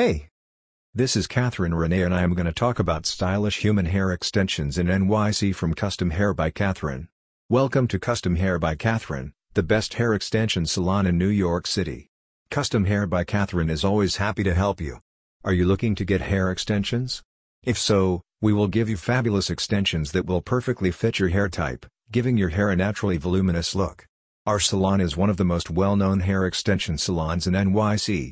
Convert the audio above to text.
Hey! This is Catherine Renee and I am going to talk about stylish human hair extensions in NYC from Custom Hair by Catherine. Welcome to Custom Hair by Catherine, the best hair extension salon in New York City. Custom Hair by Catherine is always happy to help you. Are you looking to get hair extensions? If so, we will give you fabulous extensions that will perfectly fit your hair type, giving your hair a naturally voluminous look. Our salon is one of the most well-known hair extension salons in NYC,